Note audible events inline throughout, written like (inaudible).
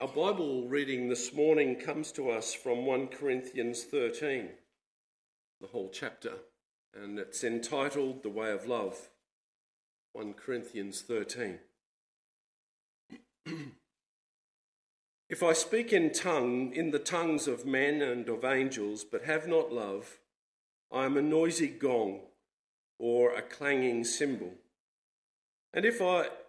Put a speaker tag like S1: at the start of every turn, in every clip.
S1: Our Bible reading this morning comes to us from 1 Corinthians 13, the whole chapter, and it's entitled The Way of Love. 1 Corinthians 13. (clears throat) if I speak in tongue, in the tongues of men and of angels, but have not love, I am a noisy gong or a clanging cymbal. And if I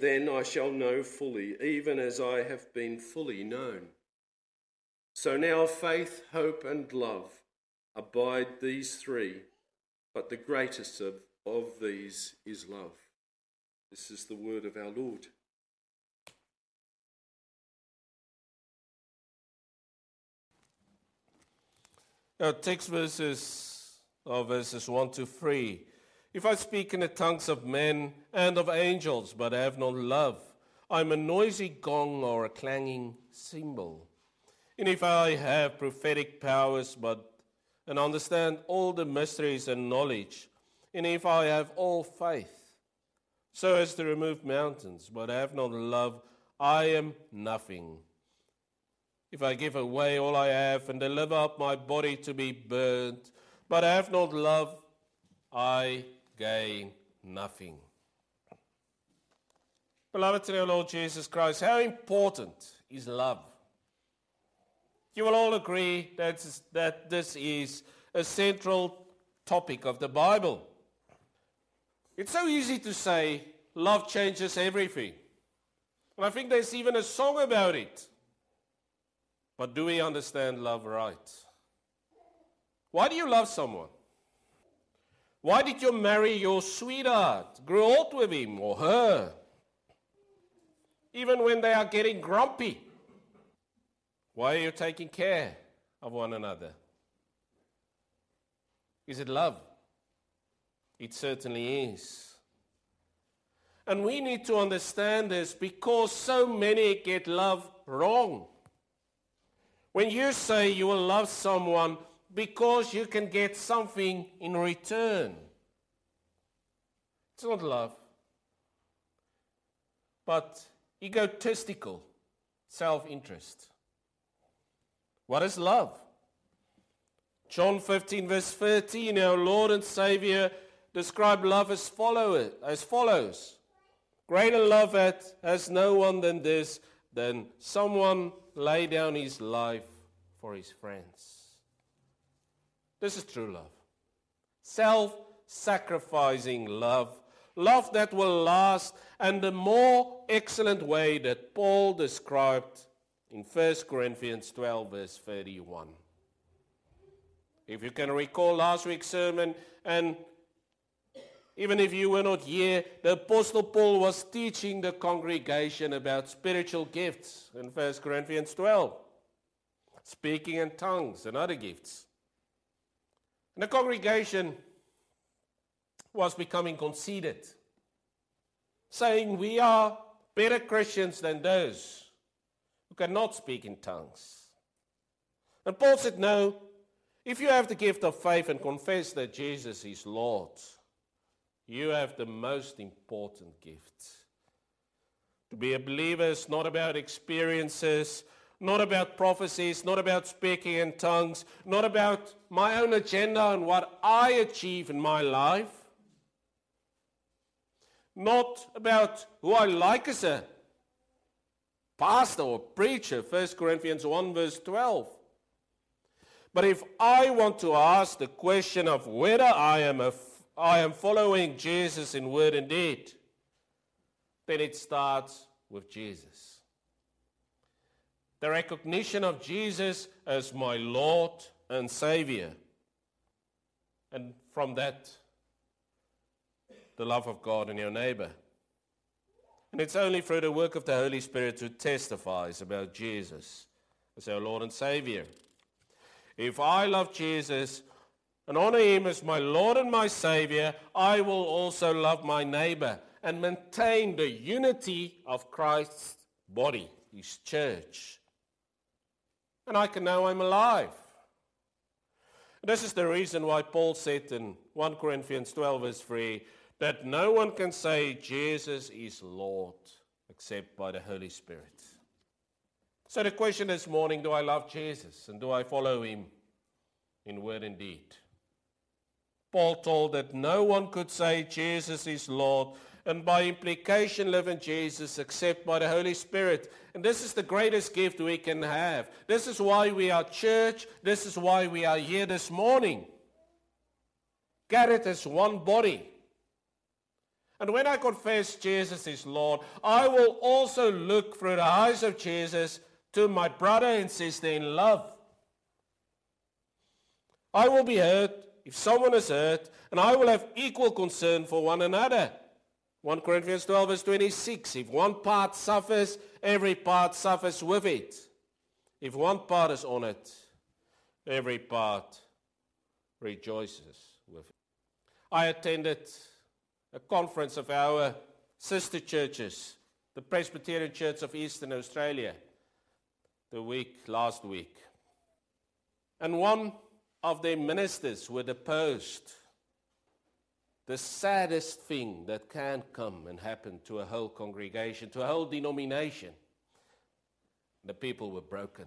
S1: then I shall know fully, even as I have been fully known. So now faith, hope, and love abide these three, but the greatest of, of these is love. This is the word of our Lord.
S2: Our text verses are verses 1 to 3. If I speak in the tongues of men and of angels, but have not love, I'm a noisy gong or a clanging cymbal. And if I have prophetic powers, but and understand all the mysteries and knowledge, and if I have all faith, so as to remove mountains, but have not love, I am nothing. If I give away all I have and deliver up my body to be burned, but have not love, I gain nothing. Beloved our Lord Jesus Christ, how important is love? You will all agree that, that this is a central topic of the Bible. It's so easy to say love changes everything. And I think there's even a song about it. But do we understand love right? Why do you love someone? Why did you marry your sweetheart? Grow old with him or her? Even when they are getting grumpy. Why are you taking care of one another? Is it love? It certainly is. And we need to understand this because so many get love wrong. When you say you will love someone because you can get something in return, it's not love, but egotistical self interest. What is love? John 15, verse 13, our Lord and Savior described love as, follow as follows Greater love has no one than this, than someone lay down his life for his friends. This is true love. Self sacrificing love. Love that will last, and the more excellent way that Paul described in 1 Corinthians 12, verse 31. If you can recall last week's sermon, and even if you were not here, the Apostle Paul was teaching the congregation about spiritual gifts in 1 Corinthians 12 speaking in tongues and other gifts. And the congregation was becoming conceited, saying, We are better Christians than those who cannot speak in tongues. And Paul said, No, if you have the gift of faith and confess that Jesus is Lord, you have the most important gift. To be a believer is not about experiences, not about prophecies, not about speaking in tongues, not about my own agenda and what I achieve in my life, not about who I like as a pastor or preacher, 1 Corinthians 1, verse 12. But if I want to ask the question of whether I am, a, I am following Jesus in word and deed, then it starts with Jesus the recognition of Jesus as my Lord and Savior. And from that, the love of God and your neighbor. And it's only through the work of the Holy Spirit who testifies about Jesus as our Lord and Savior. If I love Jesus and honor Him as my Lord and my Savior, I will also love my neighbor and maintain the unity of Christ's body, His church and I can know I'm alive. This is the reason why Paul said in 1 Corinthians 12, verse 3, that no one can say Jesus is Lord except by the Holy Spirit. So the question this morning do I love Jesus and do I follow him in word and deed? Paul told that no one could say Jesus is Lord and by implication live in Jesus except by the Holy Spirit. And this is the greatest gift we can have. This is why we are church. This is why we are here this morning. Gathered as one body. And when I confess Jesus is Lord, I will also look through the eyes of Jesus to my brother and sister in love. I will be hurt if someone is hurt, and I will have equal concern for one another. 1 Corinthians 12, verse 26. If one part suffers, every part suffers with it. If one part is on it, every part rejoices with it. I attended a conference of our sister churches, the Presbyterian Church of Eastern Australia, the week last week. And one of their ministers were deposed the saddest thing that can come and happen to a whole congregation, to a whole denomination. The people were broken.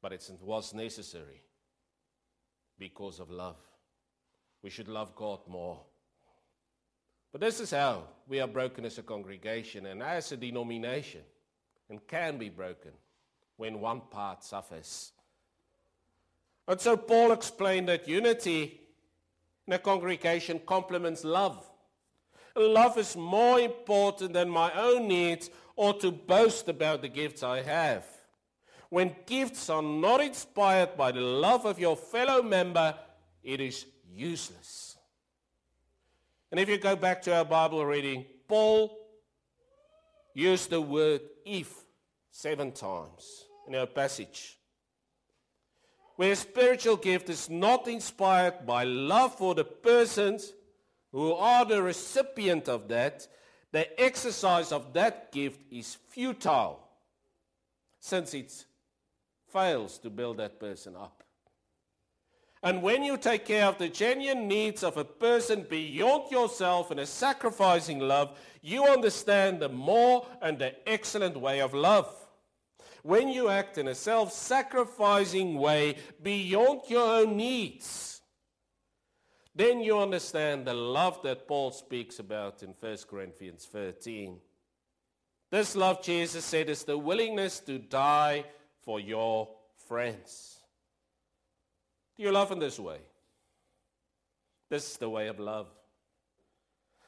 S2: But it was necessary because of love. We should love God more. But this is how we are broken as a congregation and as a denomination, and can be broken when one part suffers. And so Paul explained that unity in a congregation complements love. Love is more important than my own needs or to boast about the gifts I have. When gifts are not inspired by the love of your fellow member, it is useless. And if you go back to our Bible reading, Paul used the word if seven times in our passage where spiritual gift is not inspired by love for the persons who are the recipient of that, the exercise of that gift is futile since it fails to build that person up. And when you take care of the genuine needs of a person beyond yourself in a sacrificing love, you understand the more and the excellent way of love when you act in a self sacrificing way beyond your own needs, then you understand the love that Paul speaks about in 1 Corinthians 13. This love, Jesus said, is the willingness to die for your friends. Do you love in this way? This is the way of love.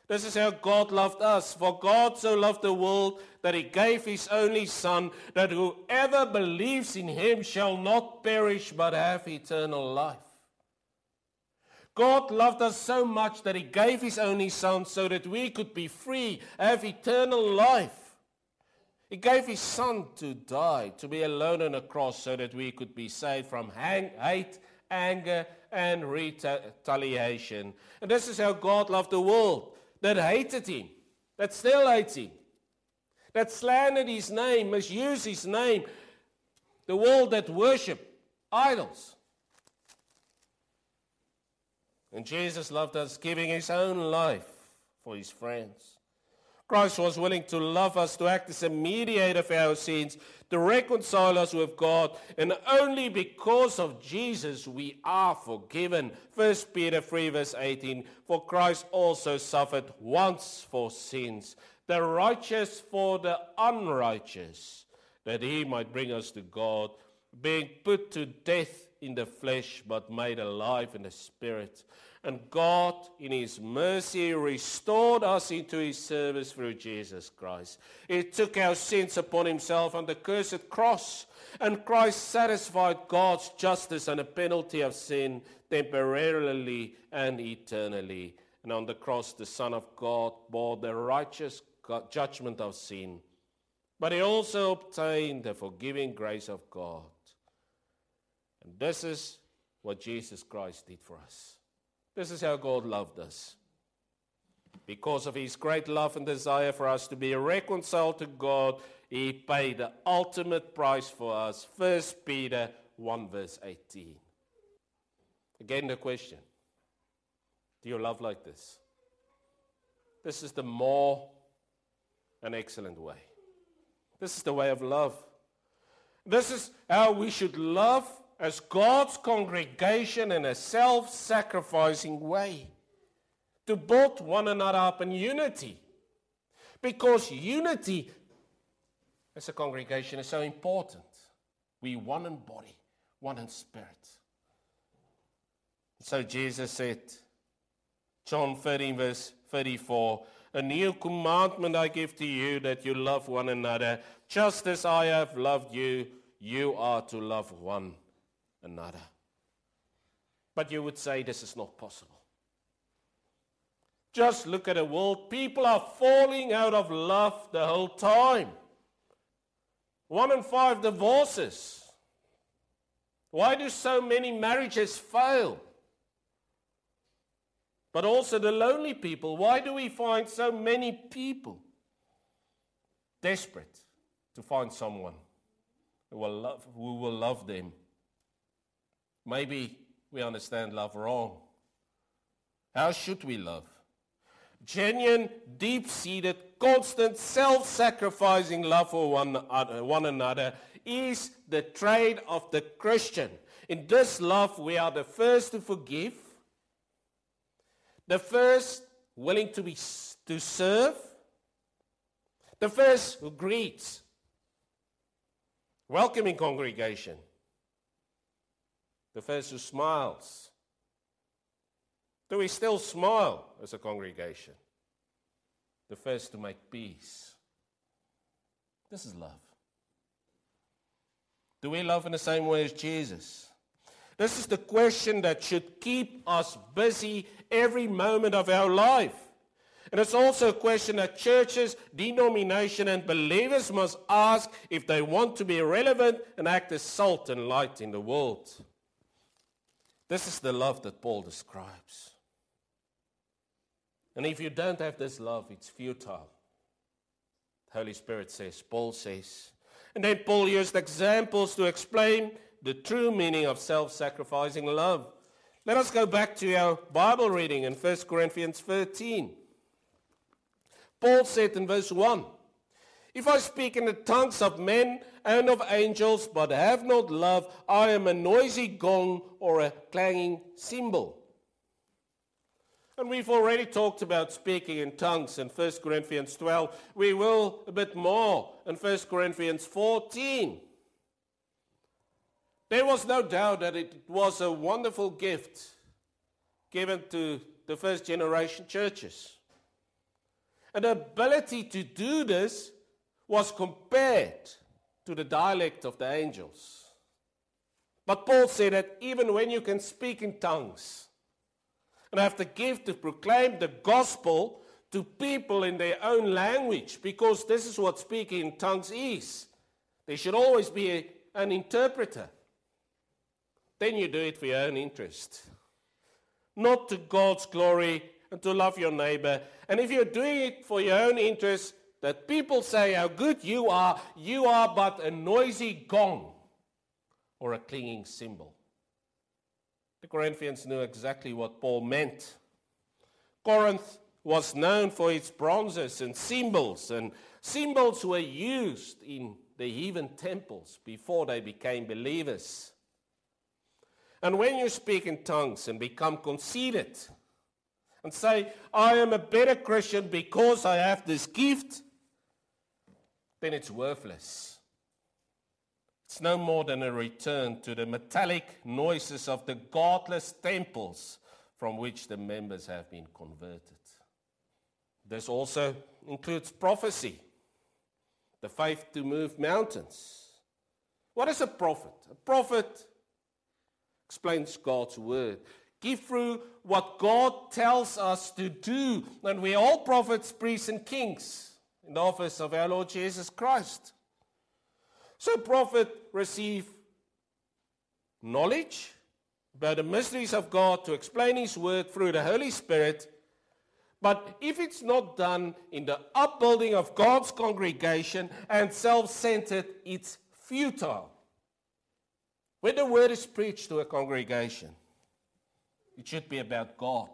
S2: This is how God loved us. For God so loved the world that he gave his only Son, that whoever believes in him shall not perish but have eternal life. God loved us so much that he gave his only Son so that we could be free, have eternal life. He gave his Son to die, to be alone on a cross so that we could be saved from hate, anger, and retaliation. And this is how God loved the world that hated him, that still hates him, that slandered his name, misused his name, the world that worship idols. And Jesus loved us, giving his own life for his friends. Christ was willing to love us, to act as a mediator for our sins, to reconcile us with God, and only because of Jesus we are forgiven. 1 Peter 3 verse 18, for Christ also suffered once for sins, the righteous for the unrighteous, that he might bring us to God, being put to death in the flesh, but made alive in the spirit and God, in His mercy, restored us into His service through Jesus Christ. He took our sins upon Himself on the cursed cross, and Christ satisfied God's justice and the penalty of sin temporarily and eternally. And on the cross, the Son of God bore the righteous judgment of sin, but He also obtained the forgiving grace of God. And this is what Jesus Christ did for us. This is how God loved us. Because of his great love and desire for us to be reconciled to God, he paid the ultimate price for us. 1 Peter 1 verse 18. Again, the question Do you love like this? This is the more an excellent way. This is the way of love. This is how we should love as God's congregation in a self sacrificing way to build one another up in unity. Because unity as a congregation is so important. We one in body, one in spirit. So Jesus said, John 13, verse 34, A new commandment I give to you that you love one another. Just as I have loved you, you are to love one another. But you would say this is not possible. Just look at the world. People are falling out of love the whole time. One in five divorces. Why do so many marriages fail? But also the lonely people. Why do we find so many people desperate to find someone who will love, who will love them? Maybe we understand love wrong. How should we love? Genuine, deep seated, constant, self sacrificing love for one, other, one another is the trait of the Christian. In this love, we are the first to forgive, the first willing to, be, to serve, the first who greets, welcoming congregation, the first who smiles. Do we still smile as a congregation? The first to make peace. This is love. Do we love in the same way as Jesus? This is the question that should keep us busy every moment of our life. And it's also a question that churches, denomination, and believers must ask if they want to be relevant and act as salt and light in the world. This is the love that Paul describes. And if you don't have this love, it's futile. The Holy Spirit says, Paul says. And then Paul used examples to explain the true meaning of self sacrificing love. Let us go back to our Bible reading in 1 Corinthians 13. Paul said in verse 1 if I speak in the tongues of men and of angels, but have not love, I am a noisy gong or a clanging cymbal. And we've already talked about speaking in tongues in 1 Corinthians 12. We will a bit more in 1 Corinthians 14. There was no doubt that it was a wonderful gift given to the first generation churches. And the ability to do this was compared to the dialect of the angels. But Paul said that even when you can speak in tongues and have the gift to proclaim the gospel to people in their own language, because this is what speaking in tongues is, there should always be a, an interpreter. Then you do it for your own interest, not to God's glory and to love your neighbor. And if you're doing it for your own interest, that people say how good you are, you are but a noisy gong or a clinging cymbal. The Corinthians knew exactly what Paul meant. Corinth was known for its bronzes and cymbals, and cymbals were used in the heathen temples before they became believers. And when you speak in tongues and become conceited and say, I am a better Christian because I have this gift, then it's worthless. It's no more than a return to the metallic noises of the godless temples from which the members have been converted. This also includes prophecy, the faith to move mountains. What is a prophet? A prophet explains God's word. Give through what God tells us to do. And we're all prophets, priests, and kings in the office of our Lord Jesus Christ. So, prophet receive knowledge about the mysteries of God to explain His word through the Holy Spirit. But if it's not done in the upbuilding of God's congregation and self centered, it's futile. When the word is preached to a congregation, it should be about God.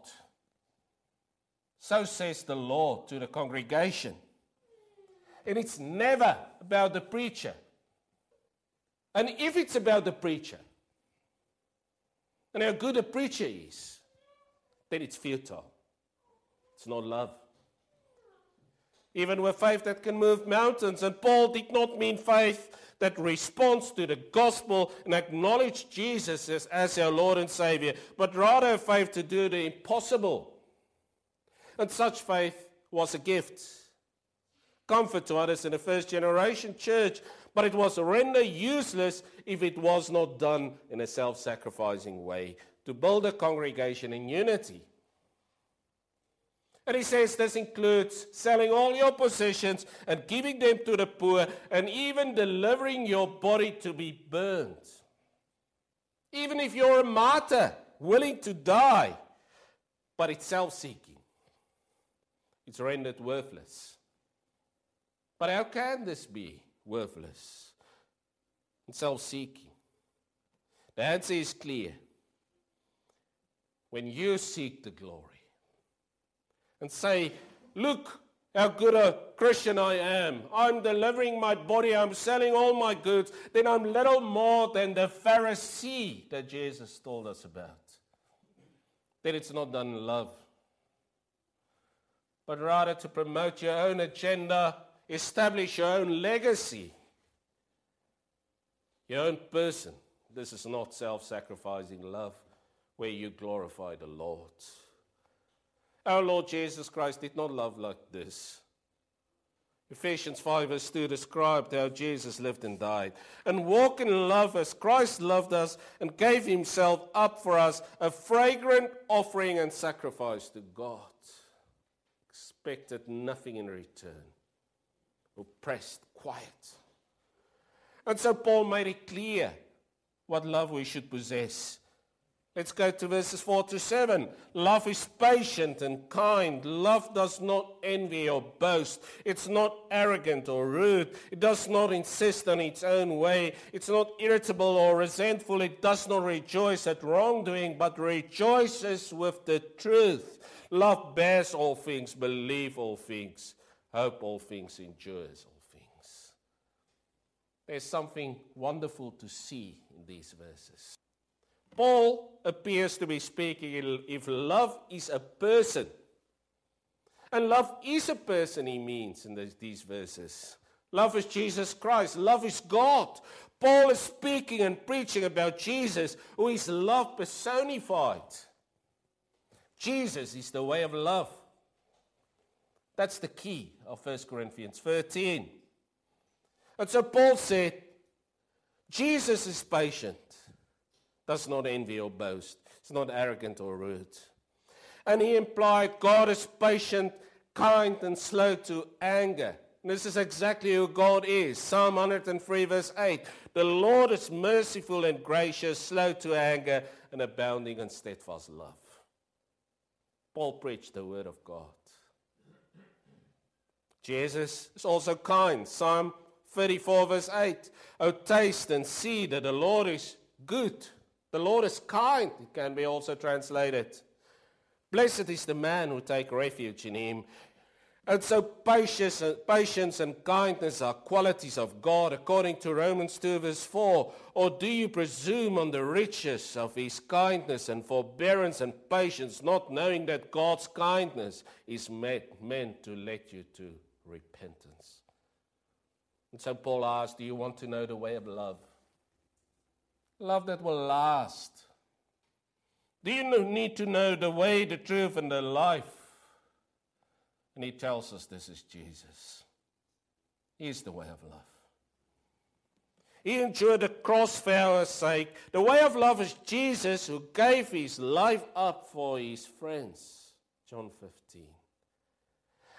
S2: So says the Lord to the congregation. And it's never about the preacher. And if it's about the preacher, and how good a preacher is, then it's futile. It's not love. Even with faith that can move mountains, and Paul did not mean faith that responds to the gospel and acknowledge Jesus as, as our Lord and Savior, but rather faith to do the impossible. And such faith was a gift. Comfort to others in the first generation church but it was rendered useless if it was not done in a self sacrificing way to build a congregation in unity. And he says this includes selling all your possessions and giving them to the poor and even delivering your body to be burned. Even if you're a martyr, willing to die, but it's self seeking, it's rendered worthless. But how can this be? worthless and self seeking? The answer is clear. When you seek the glory and say, Look how good a Christian I am, I'm delivering my body, I'm selling all my goods, then I'm little more than the Pharisee that Jesus told us about. Then it's not done in love, but rather to promote your own agenda establish your own legacy, your own person. This is not self sacrificing love where you glorify the Lord. Our Lord Jesus Christ did not love like this. Ephesians 5 verse 2 described how Jesus lived and died. And walk in love as Christ loved us and gave himself up for us, a fragrant offering and sacrifice to God. Expected nothing in return oppressed, quiet. And so Paul made it clear what love we should possess. Let's go to verses 4 to 7. Love is patient and kind. Love does not envy or boast. It's not arrogant or rude. It does not insist on its own way. It's not irritable or resentful. It does not rejoice at wrongdoing, but rejoices with the truth. Love bears all things, believes all things, hope all things, endures all things. There's something wonderful to see in these verses. Paul appears to be speaking if love is a person. And love is a person, he means in these verses. Love is Jesus Christ. Love is God. Paul is speaking and preaching about Jesus, who is love personified. Jesus is the way of love. That's the key of 1 Corinthians 13. And so Paul said, Jesus is patient, does not envy or boast, is not arrogant or rude. And he implied God is patient, kind, and slow to anger. And this is exactly who God is. Psalm 103, verse 8. The Lord is merciful and gracious, slow to anger, and abounding in steadfast love. Paul preached the word of God. Jesus is also kind. Psalm 34 verse 8. Oh, taste and see that the Lord is good. The Lord is kind, it can be also translated. Blessed is the man who take refuge in him. And so patience, and kindness are qualities of God according to Romans 2 verse 4. Or do you presume on the riches of his kindness and forbearance and patience, not knowing that God's kindness is meant, meant to let you to repentance? And so Paul asks, do you want to know the way of love? Love that will last. Do you need to know the way, the truth, and the life? And he tells us this is Jesus. He is the way of love. He endured the cross for our sake. The way of love is Jesus who gave his life up for his friends. John 15.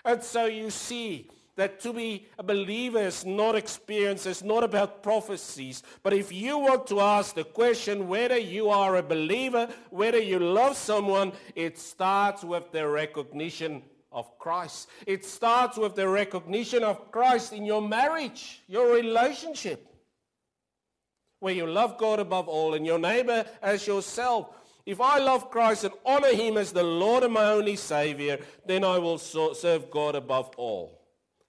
S2: And so you see that to be a believer is not experience, it's not about prophecies. But if you want to ask the question whether you are a believer, whether you love someone, it starts with the recognition of Christ. It starts with the recognition of Christ in your marriage, your relationship, where you love God above all and your neighbor as yourself. If I love Christ and honor him as the Lord and my only Savior, then I will serve God above all.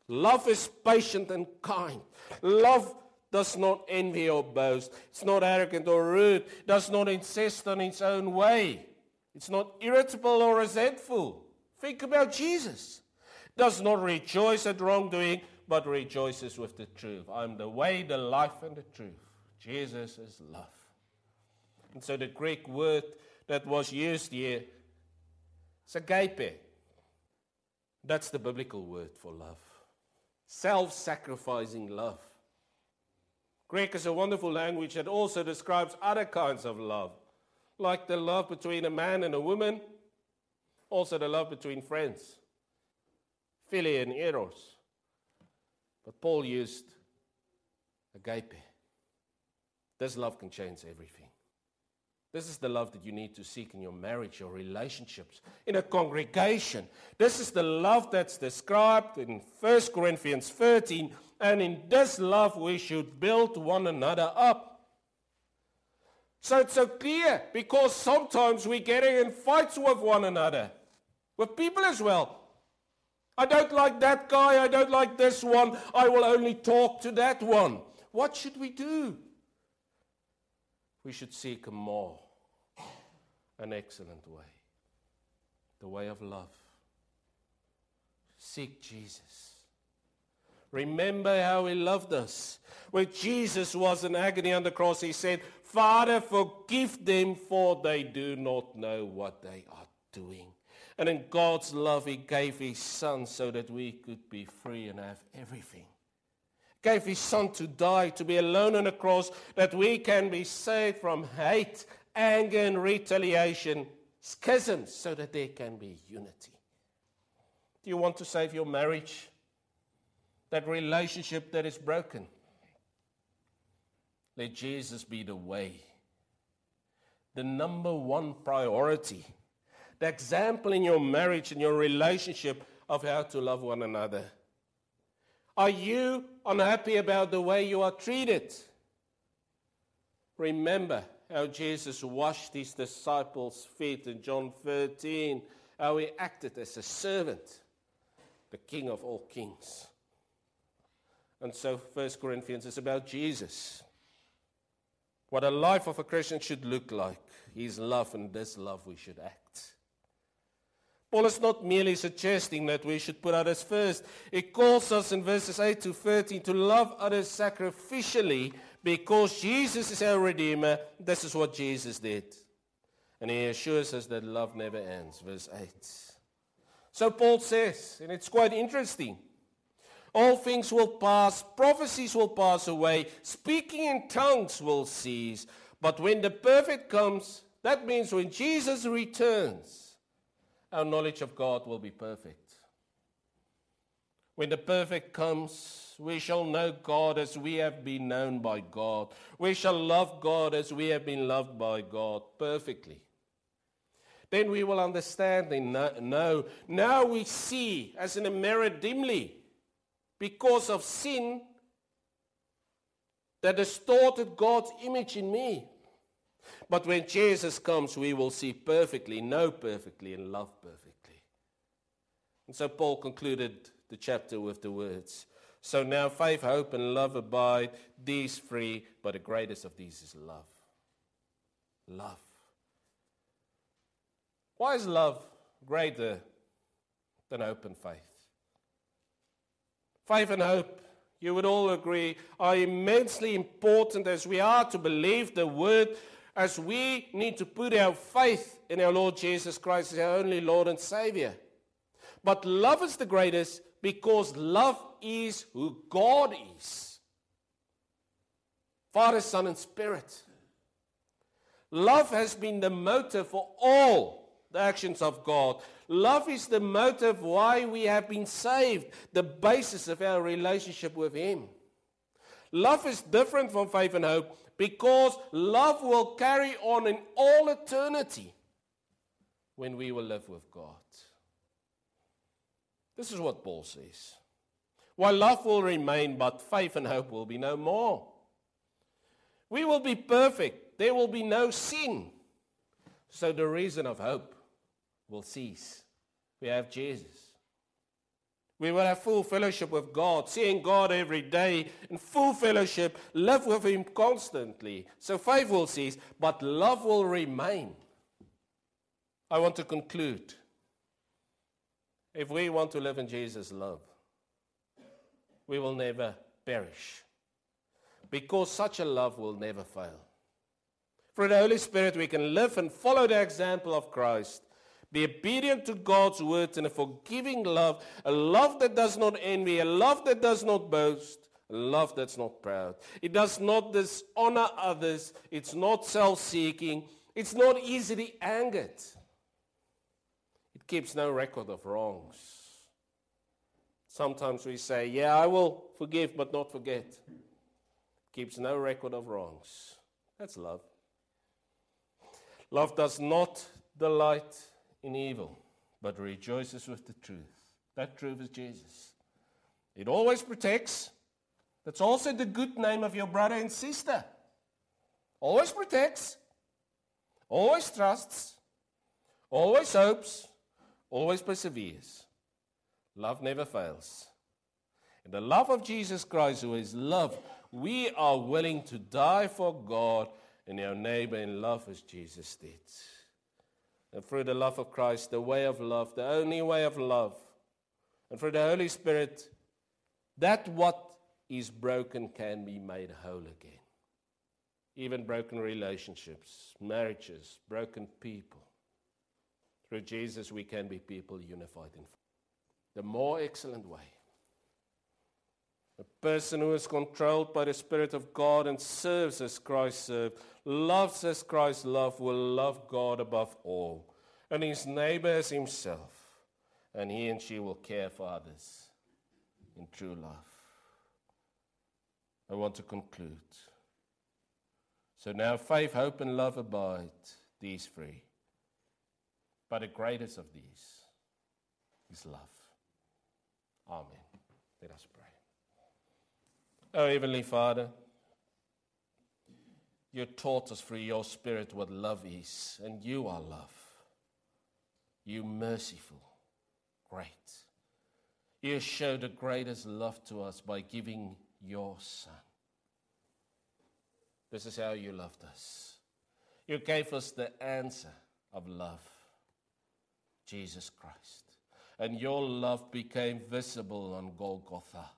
S2: Love is patient and kind. Love does not envy or boast. It's not arrogant or rude. Does not insist on its own way. It's not irritable or resentful. Think about Jesus. Does not rejoice at wrongdoing, but rejoices with the truth. I'm the way, the life, and the truth. Jesus is love. And so the Greek word that was used here is agape. That's the biblical word for love. Self sacrificing love. Greek is a wonderful language that also describes other kinds of love, like the love between a man and a woman also, the love between friends, philia and eros. But Paul used agape. This love can change everything. This is the love that you need to seek in your marriage, your relationships, in a congregation. This is the love that's described in 1 Corinthians 13. And in this love, we should build one another up. So it's so clear because sometimes we're getting in fights with one another with people as well. I don't like that guy, I don't like this one, I will only talk to that one. What should we do? We should seek a more, an excellent way, the way of love. Seek Jesus. Remember how he loved us. When Jesus was in agony on the cross, he said, Father, forgive them, for they do not know what they are doing. And in God's love, He gave His Son so that we could be free and have everything. Gave His Son to die, to be alone on the cross, that we can be saved from hate, anger, and retaliation, schisms, so that there can be unity. Do you want to save your marriage? That relationship that is broken? Let Jesus be the way. The number one priority the example in your marriage and your relationship of how to love one another? Are you unhappy about the way you are treated? Remember how Jesus washed his disciples' feet in John 13, how he acted as a servant, the King of all kings. And so, 1 Corinthians is about Jesus. What a life of a Christian should look like. His love, and this love we should act. Paul is not merely suggesting that we should put others first. He calls us in verses 8 to 13 to love others sacrificially because Jesus is our Redeemer. This is what Jesus did. And he assures us that love never ends. Verse 8. So Paul says, and it's quite interesting. All things will pass, prophecies will pass away, speaking in tongues will cease. But when the perfect comes, that means when Jesus returns, our knowledge of God will be perfect. When the perfect comes, we shall know God as we have been known by God. We shall love God as we have been loved by God perfectly. Then we will understand and know. Now we see as in a mirror dimly. Because of sin, that distorted God's image in me. But when Jesus comes, we will see perfectly, know perfectly, and love perfectly. And so Paul concluded the chapter with the words So now faith, hope, and love abide, these three, but the greatest of these is love. Love. Why is love greater than hope and faith? Faith and hope, you would all agree, are immensely important as we are to believe the word, as we need to put our faith in our Lord Jesus Christ as our only Lord and Savior. But love is the greatest because love is who God is Father, Son, and Spirit. Love has been the motive for all the actions of God. Love is the motive why we have been saved, the basis of our relationship with Him. Love is different from faith and hope because love will carry on in all eternity when we will live with God. This is what Paul says. While love will remain, but faith and hope will be no more. We will be perfect. There will be no sin. So the reason of hope will cease. We have Jesus. We will have full fellowship with God, seeing God every day in full fellowship, live with Him constantly. So faith will cease, but love will remain. I want to conclude if we want to live in Jesus' love, we will never perish. Because such a love will never fail. Through the Holy Spirit, we can live and follow the example of Christ. Be obedient to God's words in a forgiving love, a love that does not envy, a love that does not boast, a love that's not proud. It does not dishonor others, it's not self seeking, it's not easily angered it keeps no record of wrongs. Sometimes we say, Yeah, I will forgive but not forget. Keeps no record of wrongs. That's love. Love does not delight in evil, but rejoices with the truth. That truth is Jesus. It always protects. That's also the good name of your brother and sister. Always protects, always trusts, always hopes, always perseveres. Love never fails. In the love of Jesus Christ, who is love, we are willing to die for God and our neighbor in love as Jesus did. And through the love of Christ, the way of love, the only way of love, and through the Holy Spirit, that what is broken can be made whole again. Even broken relationships, marriages, broken people. Through Jesus, we can be people unified in the more excellent way. A person who is controlled by the Spirit of God and serves as Christ served, loves as Christ loved, will love God above all, and his neighbor as himself, and he and she will care for others in true love. I want to conclude. So now faith, hope, and love abide, these three. But the greatest of these is love. Amen. Let us pray. Oh, Heavenly Father, you taught us through your Spirit what love is, and you are love. You merciful, great. You showed the greatest love to us by giving your Son. This is how you loved us. You gave us the answer of love. Jesus Christ. And your love became visible on Golgotha,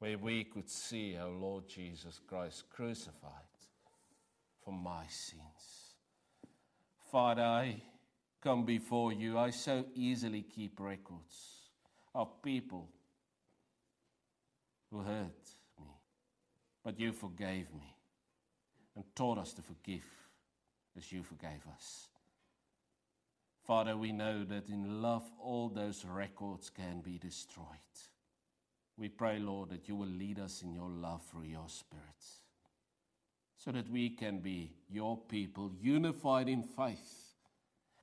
S2: where we could see our Lord Jesus Christ crucified for my sins. Father, I come before you. I so easily keep records of people who hurt me, but you forgave me and taught us to forgive as you forgave us. Father, we know that in love all those records can be destroyed. We pray, Lord, that you will lead us in your love through your Spirit, so that we can be your people, unified in faith,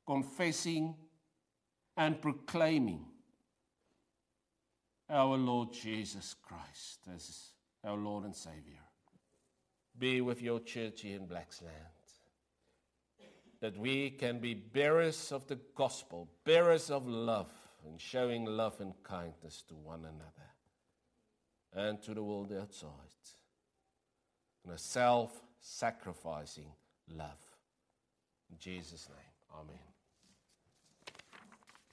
S2: confessing and proclaiming our Lord Jesus Christ as our Lord and Savior. be with your church here in Blacksland. That we can be bearers of the gospel, bearers of love, and showing love and kindness to one another and to the world outside. And a self sacrificing love. In Jesus' name, Amen.